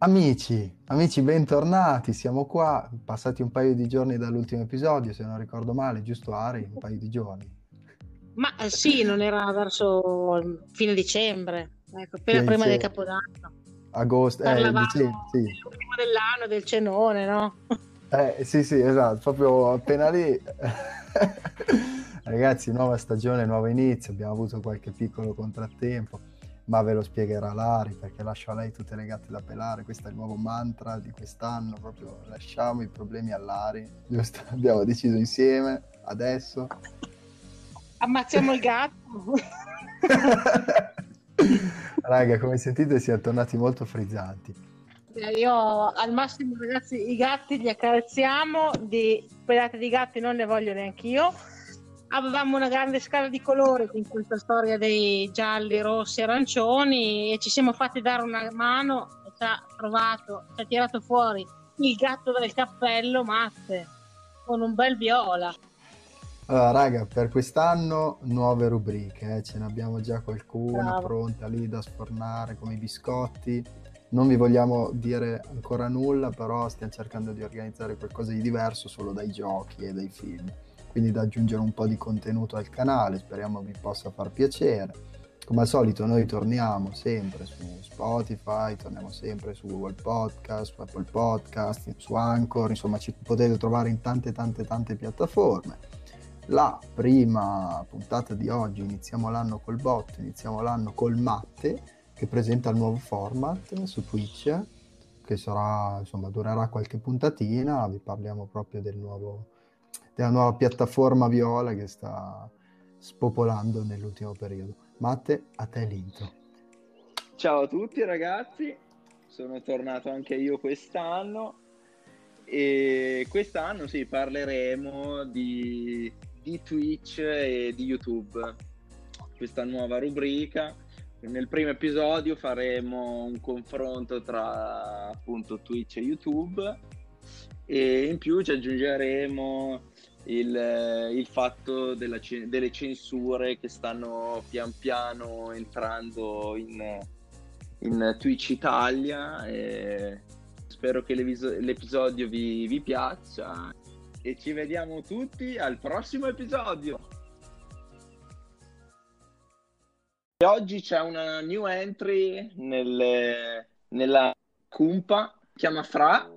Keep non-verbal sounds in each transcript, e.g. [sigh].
Amici, amici, bentornati, siamo qua, passati un paio di giorni dall'ultimo episodio, se non ricordo male, giusto Ari? Un paio di giorni. Ma eh, sì, non era verso fine dicembre, ecco, appena prima del Capodanno. Agosto, eh, Parlavamo dicembre, sì. dell'ultimo dell'anno, del cenone, no? Eh, sì, sì, esatto, proprio appena lì. [laughs] Ragazzi, nuova stagione, nuovo inizio, abbiamo avuto qualche piccolo contrattempo, ma ve lo spiegherà Lari perché lascio a lei tutte le gatte da pelare, questo è il nuovo mantra di quest'anno, proprio lasciamo i problemi a Lari, giusto? [laughs] Abbiamo deciso insieme, adesso. Ammazziamo il [laughs] gatto. Raga, come sentite siamo tornati molto frizzanti. Eh, Io al massimo, ragazzi, i gatti li accarezziamo, di pedate di gatti non ne voglio neanche io. Avevamo una grande scala di colori in questa storia dei gialli, rossi, arancioni e ci siamo fatti dare una mano e ci ha trovato, ci ha tirato fuori il gatto del cappello matte con un bel viola. Allora, raga, per quest'anno nuove rubriche, eh, Ce ne abbiamo già qualcuna Bravo. pronta lì da sfornare come i biscotti. Non vi vogliamo dire ancora nulla, però stiamo cercando di organizzare qualcosa di diverso solo dai giochi e dai film. Quindi da aggiungere un po' di contenuto al canale, speriamo vi possa far piacere. Come al solito noi torniamo sempre su Spotify, torniamo sempre su Google Podcast, su Apple Podcast, su Anchor, insomma ci potete trovare in tante tante tante piattaforme la prima puntata di oggi, iniziamo l'anno col bot, iniziamo l'anno col Matte, che presenta il nuovo format su Twitch, che sarà, insomma, durerà qualche puntatina, vi parliamo proprio del nuovo, della nuova piattaforma Viola che sta spopolando nell'ultimo periodo. Matte, a te l'intro. Ciao a tutti ragazzi, sono tornato anche io quest'anno e quest'anno sì parleremo di, di Twitch e di YouTube, questa nuova rubrica. Nel primo episodio faremo un confronto tra appunto Twitch e YouTube e in più ci aggiungeremo il, il fatto della delle censure che stanno pian piano entrando in, in Twitch Italia e spero che l'episodio vi, vi piaccia e ci vediamo tutti al prossimo episodio. E oggi c'è una new entry nelle- nella cumpa, si chiama Fra.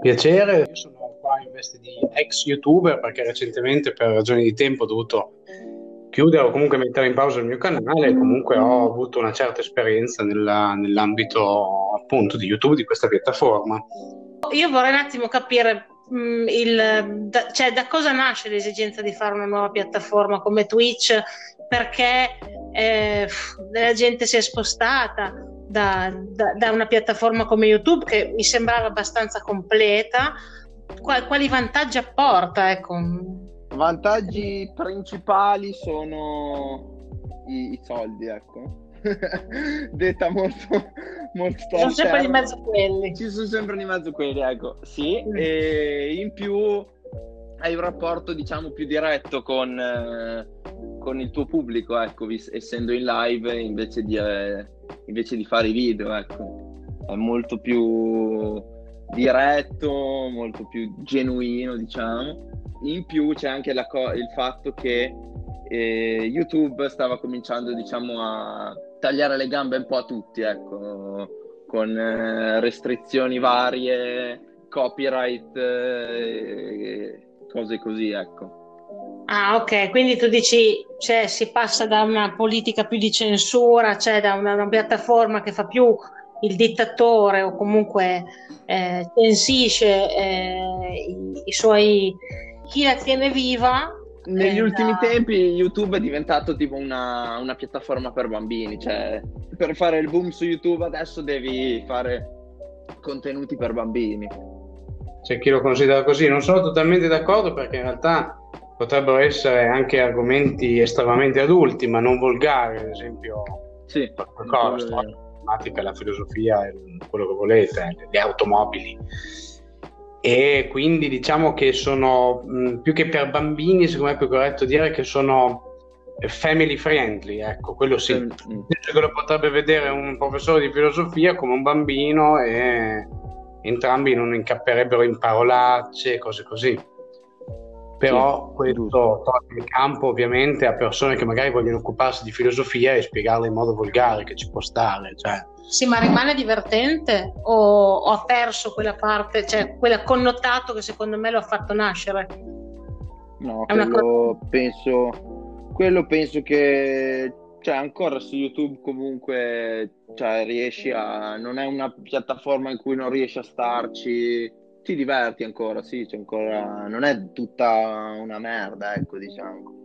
Piacere, io sono qua in veste di ex youtuber perché recentemente per ragioni di tempo ho dovuto chiudere o comunque mettere in pausa il mio canale comunque ho avuto una certa esperienza nella- nell'ambito appunto di YouTube, di questa piattaforma. Io vorrei un attimo capire mh, il, da, cioè, da cosa nasce l'esigenza di fare una nuova piattaforma come Twitch, perché eh, la gente si è spostata da, da- da una piattaforma come YouTube che mi sembrava abbastanza completa. Qua- quali vantaggi apporta? Ecco. Vantaggi principali sono i, i soldi, ecco. [laughs] Detta molto, molto Sono sempre di mezzo quelli. Ci sono sempre di mezzo quelli, ecco. Sì, Mm. e in più hai un rapporto, diciamo, più diretto con, eh, con il tuo pubblico, ecco, vis- essendo in live invece di, eh, invece di fare i video, ecco. È molto più diretto, molto più genuino, diciamo. In più c'è anche la co- il fatto che eh, YouTube stava cominciando, diciamo, a tagliare le gambe un po' a tutti, ecco, con eh, restrizioni varie, copyright, eh, cose così, ecco. Ah, ok, quindi tu dici, cioè, si passa da una politica più di censura, cioè da una, una piattaforma che fa più il dittatore o comunque eh, censisce eh, i, i suoi chi la tiene viva. Negli eh, ultimi da- tempi YouTube è diventato tipo una, una piattaforma per bambini, cioè per fare il boom su YouTube adesso devi fare contenuti per bambini. C'è chi lo considera così, non sono totalmente d'accordo perché in realtà potrebbero essere anche argomenti estremamente adulti, ma non volgari, ad esempio Sì, qualcosa, matematica, la filosofia, il- quello che volete, le automobili. E quindi diciamo che sono mh, più che per bambini, secondo me è più corretto dire che sono family friendly, ecco, quello sì. Mm. Che lo potrebbe vedere un professore di filosofia come un bambino e entrambi non incapperebbero in parolacce, cose così. Però sì, questo toglie il campo ovviamente a persone che magari vogliono occuparsi di filosofia e spiegarla in modo volgare, che ci può stare. Cioè. Sì, ma rimane divertente o ho perso quella parte, cioè quel connotato che secondo me lo ha fatto nascere? No, quello cosa... penso, quello penso che cioè ancora su YouTube comunque cioè, riesci a non è una piattaforma in cui non riesci a starci ti diverti ancora sì c'è ancora non è tutta una merda ecco diciamo.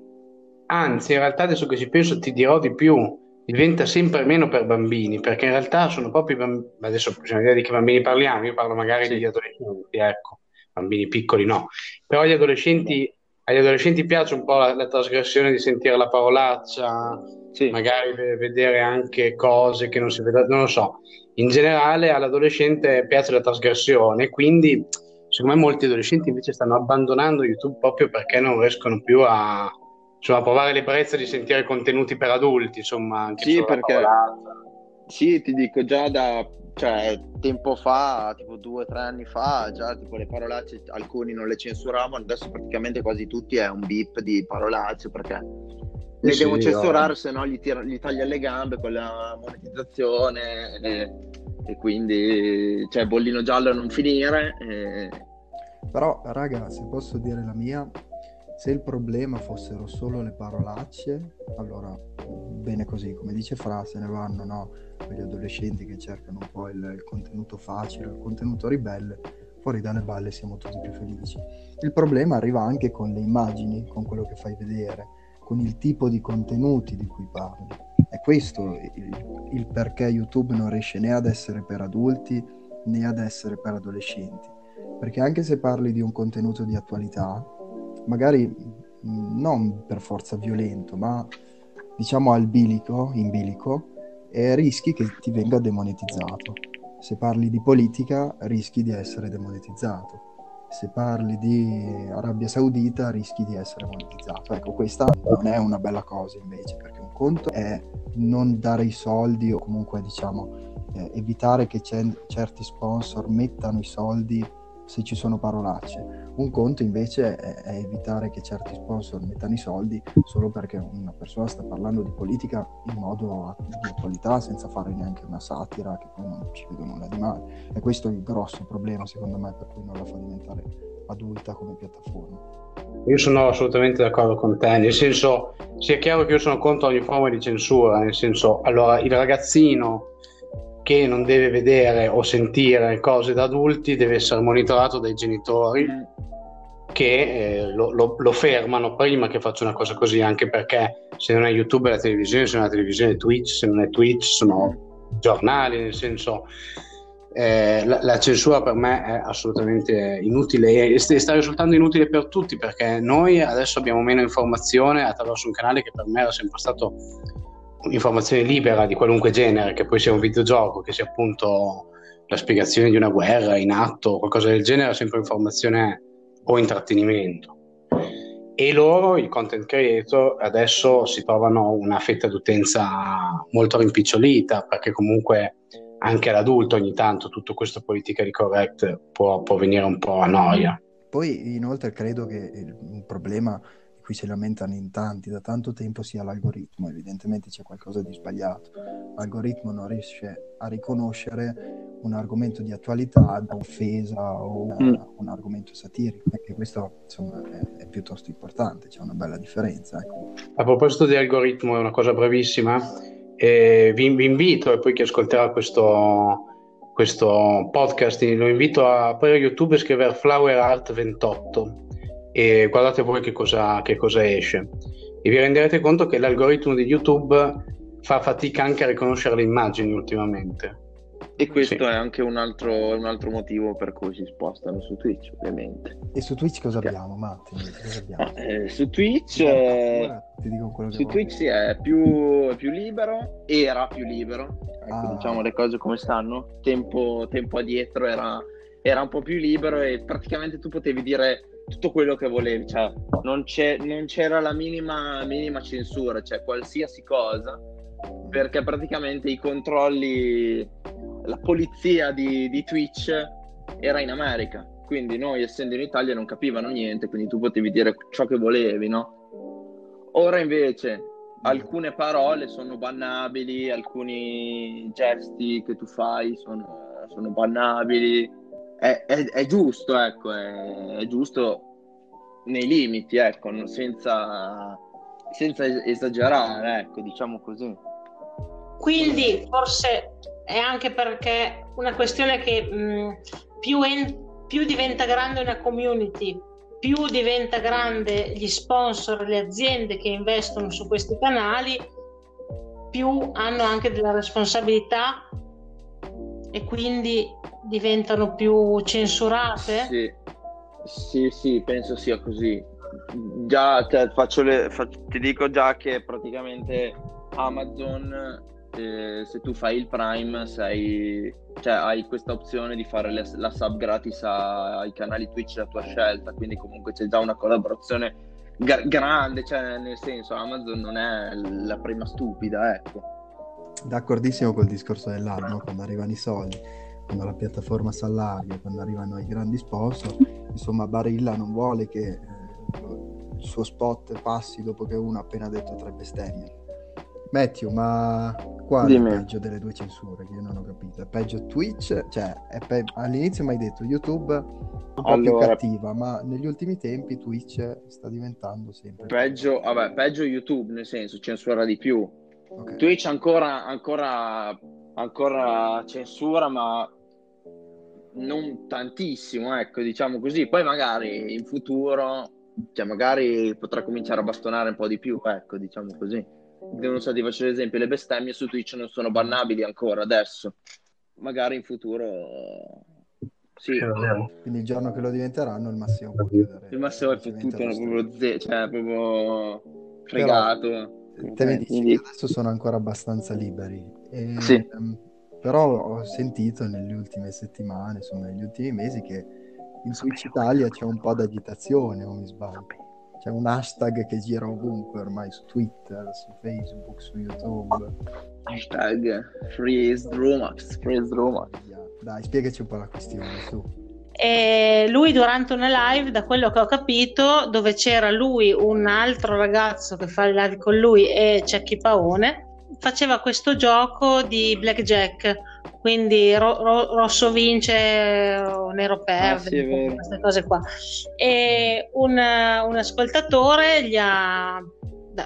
Anzi in realtà adesso che ci penso ti dirò di più. Diventa sempre meno per bambini perché in realtà sono proprio i bambini adesso bisogna dire di che bambini parliamo io parlo magari sì. degli adolescenti ecco bambini piccoli no. Però gli adolescenti agli adolescenti piace un po' la, la trasgressione di sentire la parolaccia, sì. magari vedere anche cose che non si vedono, non lo so. In generale all'adolescente piace la trasgressione, quindi secondo me molti adolescenti invece stanno abbandonando YouTube proprio perché non riescono più a insomma, provare l'ebbrezza di sentire contenuti per adulti, insomma, anche sì, perché sì, ti dico già da cioè, tempo fa, tipo due o tre anni fa, già tipo le parolacce alcuni non le censuravano, adesso praticamente quasi tutti è un beep di parolacce perché le sì, devono censurare, se no gli, tira, gli taglia le gambe con la monetizzazione e, e quindi cioè bollino giallo a non finire. E... Però raga, se posso dire la mia, se il problema fossero solo le parolacce, allora bene così, come dice Fra, se ne vanno, no? Quegli adolescenti che cercano un po' il, il contenuto facile, il contenuto ribelle, fuori dalle balle siamo tutti più felici. Il problema arriva anche con le immagini, con quello che fai vedere, con il tipo di contenuti di cui parli. È questo il, il perché YouTube non riesce né ad essere per adulti né ad essere per adolescenti. Perché anche se parli di un contenuto di attualità, magari non per forza violento, ma diciamo al bilico, in bilico, e rischi che ti venga demonetizzato. Se parli di politica, rischi di essere demonetizzato. Se parli di Arabia Saudita, rischi di essere monetizzato. Ecco, questa non è una bella cosa invece, perché un conto è non dare i soldi o comunque, diciamo, eh, evitare che c- certi sponsor mettano i soldi se ci sono parolacce. Un conto invece è, è, evitare che certi sponsor mettano i soldi solo perché una persona sta parlando di politica in modo di attualità senza fare neanche una satira che poi non ci vedo nulla di male. E questo è il grosso problema secondo me per cui non la fa diventare adulta come piattaforma. Io sono assolutamente d'accordo con te, nel senso, sia chiaro che io sono contro ogni forma di censura, nel senso, allora il ragazzino che non deve vedere o sentire cose da adulti deve essere monitorato dai genitori mm. che eh, lo, lo, lo, fermano prima che faccia una cosa così, anche perché se non è YouTube è la televisione, se non è la televisione è Twitch, se non è Twitch sono giornali, nel senso eh, la, la, censura per me è assolutamente inutile e sta risultando inutile per tutti perché noi adesso abbiamo meno informazione attraverso un canale che per me era sempre stato informazione libera di qualunque genere, che poi sia un videogioco, che sia appunto la spiegazione di una guerra in atto qualcosa del genere, è sempre informazione o intrattenimento. E loro, i content creator, adesso si trovano una fetta d'utenza molto rimpicciolita, perché comunque anche all'adulto ogni tanto tutto questo politically correct può, può venire un po' a noia. Poi inoltre credo che il problema cui si lamentano in tanti da tanto tempo sia l'algoritmo. Evidentemente c'è qualcosa di sbagliato. L'algoritmo non riesce a riconoscere un argomento di attualità da offesa o una, mm. un argomento satirico, e questo insomma è, è, piuttosto importante, c'è una bella differenza. Ecco. A proposito di algoritmo, è una cosa brevissima. Eh, vi, vi, invito, e poi chi ascolterà questo, questo podcast, lo invito a aprire YouTube e scrivere Flower Art 28 e guardate voi che cosa, che cosa esce. E vi renderete conto che l'algoritmo di YouTube fa fatica anche a riconoscere le immagini ultimamente. E questo sì. è anche un altro, un altro, motivo per cui si spostano su Twitch, ovviamente. E su Twitch cosa abbiamo, Matti? Cosa abbiamo? [laughs] Eh, su Twitch, eh, su Twitch sì, è più, più, libero, era più libero, ecco, ah. diciamo le cose come stanno. Tempo, tempo addietro era, era un po' più libero e praticamente tu potevi dire tutto quello che volevi, cioè non, non c'era la minima, minima censura, cioè qualsiasi cosa, perché praticamente i controlli, la polizia di, di Twitch era in America, quindi noi essendo in Italia non capivano niente, quindi tu potevi dire ciò che volevi, no? Ora invece alcune parole sono bannabili, alcuni gesti che tu fai sono, sono bannabili. È, è, è, giusto, ecco, è, è, giusto nei limiti, ecco, senza, senza esagerare, ecco, diciamo così. Quindi forse è anche perché una questione che mh, più, en- più diventa grande una community, più diventa grande gli sponsor, le aziende che investono su questi canali, più hanno anche della responsabilità e quindi diventano più censurate? Sì, sì, sì penso sia così. Già, cioè, le, faccio, ti dico già che praticamente Amazon eh, se tu fai il Prime sei, cioè, hai questa opzione di fare le, la sub gratis a, ai canali Twitch a tua scelta, quindi comunque c'è già una collaborazione ga- grande, cioè nel senso Amazon non è la prima stupida, ecco. D'accordissimo col discorso dell'anno, quando arrivano i soldi, quando la piattaforma si allarga, quando arrivano i grandi sponsor, insomma Barilla non vuole che eh, il suo spot passi dopo che uno ha appena detto tre bestemmie Matthew, ma qual è il peggio delle due censure che io non ho capito? È peggio Twitch? Cioè, pe- all'inizio mi hai detto YouTube un po' allora, più cattiva, ma negli ultimi tempi Twitch sta diventando sempre peggio. Vabbè, peggio YouTube, nel senso, censura di più. Okay. Twitch ancora, ancora, ancora censura, ma non tantissimo, ecco, diciamo così. Poi magari in futuro, cioè magari potrà cominciare a bastonare un po' di più, ecco, diciamo così non so, ti faccio l'esempio, le bestemmie su Twitch non sono bannabili ancora adesso, magari in futuro sì. Quindi il giorno che lo diventeranno il massimo può chiudere. Il massimo è fottuto, proprio, ze- cioè, proprio fregato. Però, te mi dici Quindi... adesso sono ancora abbastanza liberi. E, sì. Ehm, però ho sentito nelle ultime settimane, insomma negli ultimi mesi che in Twitch Italia c'è un po' d'agitazione, o mi sbaglio c'è un hashtag che gira ovunque ormai su Twitter, su Facebook, su YouTube. Hashtag Freeze Drumax. Dai, spiegaci un po' la questione, su. E lui durante una live, da quello che ho capito, dove c'era lui, un altro ragazzo che fa il live con lui e Cecchi Paone, faceva questo gioco di blackjack. Quindi ro- ro- rosso vince nero perde ah, sì, queste cose qua. E un, un ascoltatore gli ha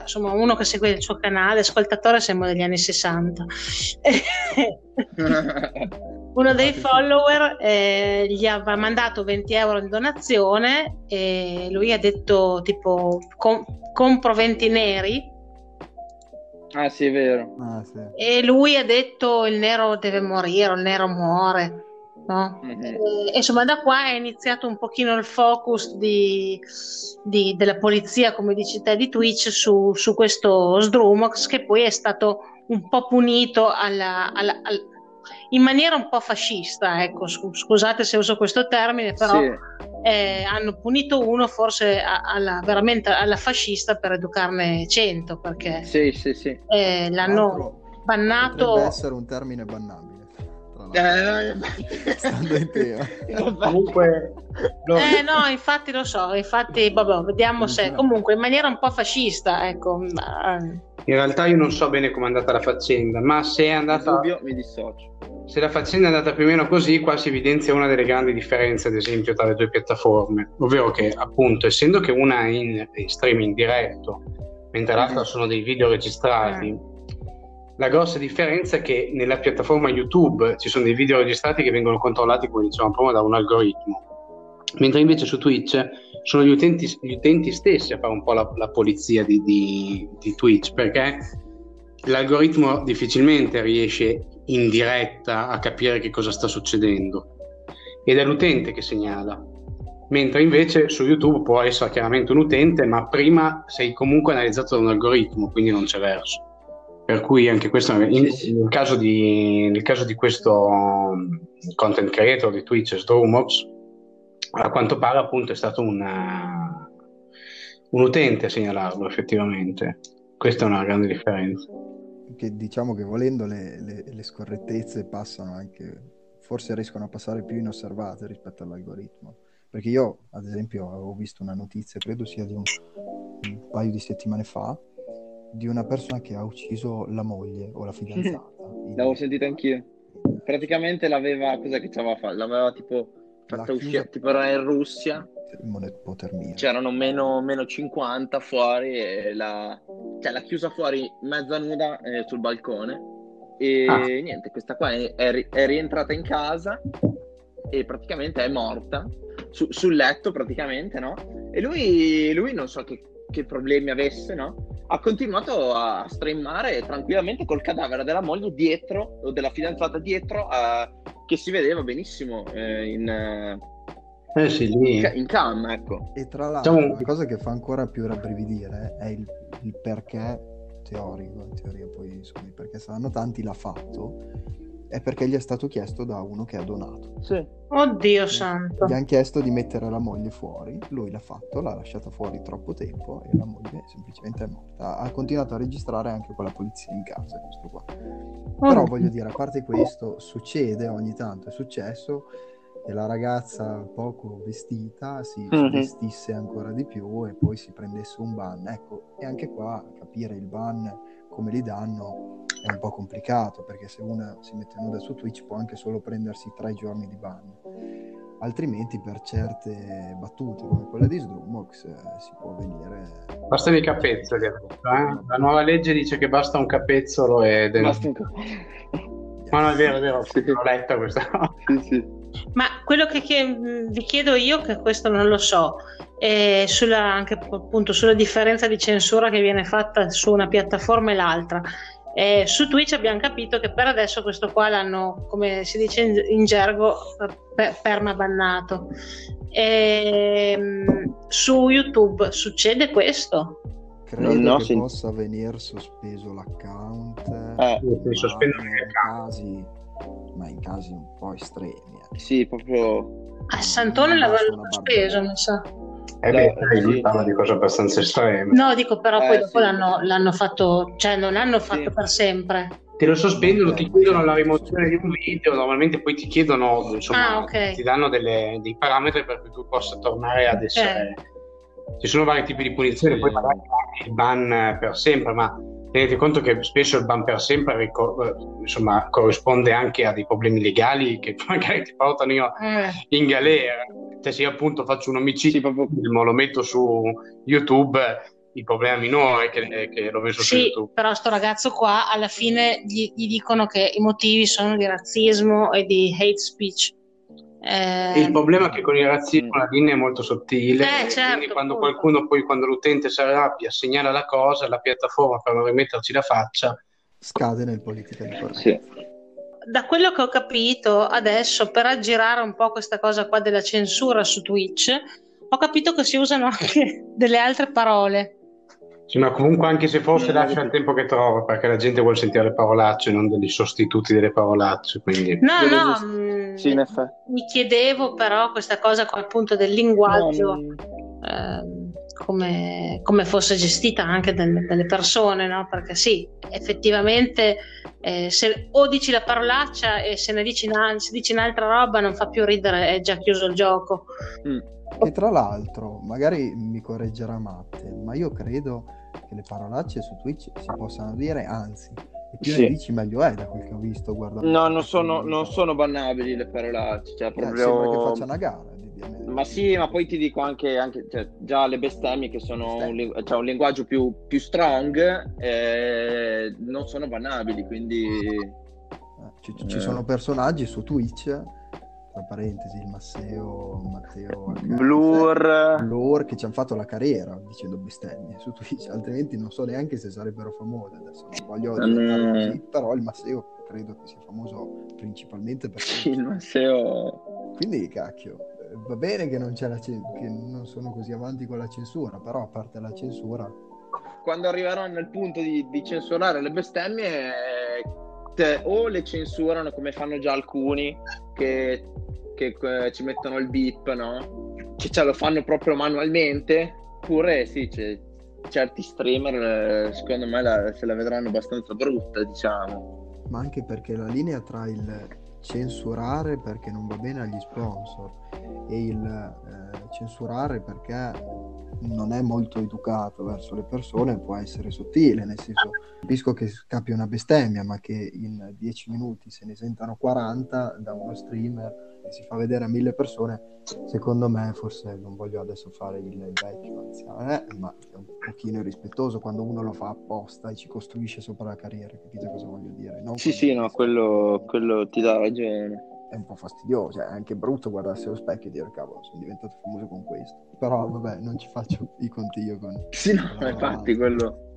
insomma uno che segue il suo canale ascoltatore siamo degli anni 60 [laughs] [laughs] uno dei follower eh, gli aveva mandato 20 euro in donazione e lui ha detto tipo com- compro 20 neri Ah sì, è vero. Ah, sì. E lui ha detto il nero deve morire, il nero muore. No? Mm-hmm. E, insomma, da qua è iniziato un pochino il focus di, di, della polizia, come dici te, di Twitch su, su questo Sdrumox che poi è stato un po' punito alla, alla, alla, in maniera un po' fascista, ecco, scusate se uso questo termine, però sì. eh, hanno punito uno forse alla, veramente alla fascista per educarne 100, perché sì, sì, sì. Eh, l'hanno bannato... Potrebbe essere un termine bannabile. Eh. Comunque, no. Eh, no, infatti lo so, infatti, vabbè, vediamo se comunque in maniera un po' fascista, ecco. In realtà io non so bene com'è andata la faccenda, ma se è andata... Dubbio, mi dissocio. Se la faccenda è andata più o meno così, qua si evidenzia una delle grandi differenze, ad esempio, tra le due piattaforme, ovvero che, appunto, essendo che una è in, in streaming diretto, mentre l'altra mm-hmm. sono dei video registrati, mm. la grossa differenza è che nella piattaforma YouTube ci sono dei video registrati che vengono controllati, come dicevamo prima, da un algoritmo, mentre invece su Twitch sono gli utenti, gli utenti stessi a fare un po' la, la polizia di, di, di Twitch, perché l'algoritmo difficilmente riesce in diretta a capire che cosa sta succedendo ed è l'utente che segnala mentre invece su YouTube può essere chiaramente un utente ma prima sei comunque analizzato da un algoritmo quindi non c'è verso per cui anche questo in, nel, caso di, nel caso di questo content creator di Twitch Stromobs a quanto pare appunto è stato una, un utente a segnalarlo effettivamente. Questa è una grande differenza. Che diciamo che volendo le, le, le scorrettezze passano anche, forse riescono a passare più inosservate rispetto all'algoritmo. Perché io, ad esempio, avevo visto una notizia, credo sia di un, un paio di settimane fa, di una persona che ha ucciso la moglie o la [laughs] fidanzata. L'avevo sentita anch'io. Praticamente l'aveva, cosa che ci aveva fatto? L'aveva tipo fatta uscire, tipo era in Russia. C'erano meno, meno 50 fuori e la, cioè, l'ha chiusa fuori mezza nuda eh, sul balcone. E ah. niente, questa qua è, è, è, rientrata in casa e praticamente è morta su, sul letto praticamente, no? E lui, lui non so che, che problemi avesse, no? ha continuato a streamare tranquillamente col cadavere della moglie dietro, o della fidanzata dietro, uh, che si vedeva benissimo eh, in, eh sì, in, in, cam, ecco. E tra l'altro, diciamo... la cosa che fa ancora più rabbrividire è il, il perché teorico, in teoria poi insomma, perché saranno tanti l'ha fatto è perché gli è stato chiesto da uno che ha donato. Sì. Oddio santo. Gli hanno chiesto di mettere la moglie fuori, lui l'ha fatto, l'ha lasciata fuori troppo tempo e la moglie semplicemente è morta. Ha continuato a registrare anche con la polizia in casa questo qua. Oh. Però voglio dire, a parte questo, succede ogni tanto, è successo e la ragazza poco vestita si mm-hmm. vestisse ancora di più e poi si prendesse un ban. Ecco, e anche qua capire il ban come li danno è un po' complicato perché se una si mette nuda su Twitch può anche solo prendersi tre giorni di ban altrimenti per certe battute come quella di Sdrumox eh, si può venire basta dei capezzoli eh? la nuova legge dice che basta un capezzolo e del... basta un capezzolo ma no è vero è vero sì. l'ho letta questa [laughs] sì, sì. Ma quello che, che, vi chiedo io, che questo non lo so, è sulla, anche appunto sulla differenza di censura che viene fatta su una piattaforma e l'altra. Eh, su Twitch abbiamo capito che per adesso questo qua l'hanno, come si dice in, in gergo, per, permabannato. E, su YouTube succede questo? Credo no, che sì. possa venire sospeso l'account. Eh, si sospende in casi, ma in casi un po' estremi. Eh. Sì, proprio... A Santone l'avevano sospeso, mi sa. Eh beh, sì. parla di cose abbastanza estreme. No, dico però eh, poi dopo sì. l'hanno, l'hanno, fatto, cioè non l'hanno fatto sì. per sempre. Te lo sospendono, ti chiedono la rimozione di un video, normalmente poi ti chiedono, insomma, ah, okay. ti danno delle, dei parametri per cui tu possa tornare ad essere... Okay. Ci sono vari tipi di punizioni, poi magari il ban per sempre, ma tenete conto che spesso il ban per sempre ricor- insomma, corrisponde anche a dei problemi legali che [laughs] magari ti portano io eh. in galera cioè se io appunto faccio un omicidio, sì, proprio... lo metto su YouTube, il problema minore che, che l'ho messo sì, su YouTube. però sto ragazzo qua alla fine gli, gli, dicono che i motivi sono di razzismo e di hate speech. Eh... Il problema è che con il razzismo la linea è molto sottile, eh, certo, quindi quando appunto. qualcuno poi, quando l'utente si arrabbia, segnala la cosa, la piattaforma per non rimetterci la faccia, scade nel politica di corretto. Sì da quello che ho capito adesso, per aggirare un po' questa cosa qua della censura su Twitch, ho capito che si usano anche [laughs] delle altre parole. Sì, ma comunque anche se fosse lascia il tempo che trova, perché la gente vuole sentire le parolacce, non degli sostituti delle parolacce. Quindi... No, no, mh, sì, mi chiedevo però questa cosa appunto del linguaggio. No, eh, come, come, fosse gestita anche delle, dalle persone, no? perché sì, effettivamente eh, se o dici la parolaccia e se ne dici, una, se dici un'altra roba non fa più ridere, è già chiuso il gioco. Mm. E tra l'altro, magari mi correggerà Matte, ma io credo che le parolacce su Twitch si possano dire, anzi, e più sì. ne dici meglio è da quel che ho visto. Guardando no, non sono, non sono, bannabili le parolacce, cioè eh, proprio... sembra che faccia una gara. Ma sì, ma poi ti dico anche, anche cioè, già le bestemmie che sono un, cioè, un linguaggio più, più strong eh, non sono bannabili, quindi... Eh, ci, ci eh. sono personaggi su Twitch, tra parentesi il Masseo, Matteo... Blur... Blur che ci hanno fatto la carriera dicendo bestemmie su Twitch, altrimenti non so neanche se sarebbero famose adesso, non voglio dire mm. così, però il Masseo credo che sia famoso principalmente per... Sì, [laughs] il Masseo... Quindi cacchio va bene che non, c'è c- che non sono così avanti con la censura, però a parte la censura... Quando arriveranno al punto di, di censurare le bestemmie, te, o le censurano come fanno già alcuni, che, che, che ci mettono il beep, no? Che ce lo fanno proprio manualmente, Oppure sì, c'è, certi streamer eh, secondo me la, se la vedranno abbastanza brutta, diciamo. Ma anche perché la linea tra il censurare perché non va bene agli sponsor e il eh, censurare perché non è molto educato verso le persone può essere sottile, nel senso capisco che scappi una bestemmia, ma che in 10 minuti se ne sentano 40 da uno streamer si fa vedere a mille persone, secondo me forse non voglio adesso fare il vecchio anziano, eh, ma è un pochino irrispettoso quando uno lo fa apposta e ci costruisce sopra la carriera, capite cosa voglio dire? Non sì, sì, no, quello, quello ti dà ragione è un po' fastidioso, è anche brutto guardarsi allo specchio e dire cavolo, sono diventato famoso con questo. Però vabbè, non ci faccio i conti io con... Sì, no, infatti quello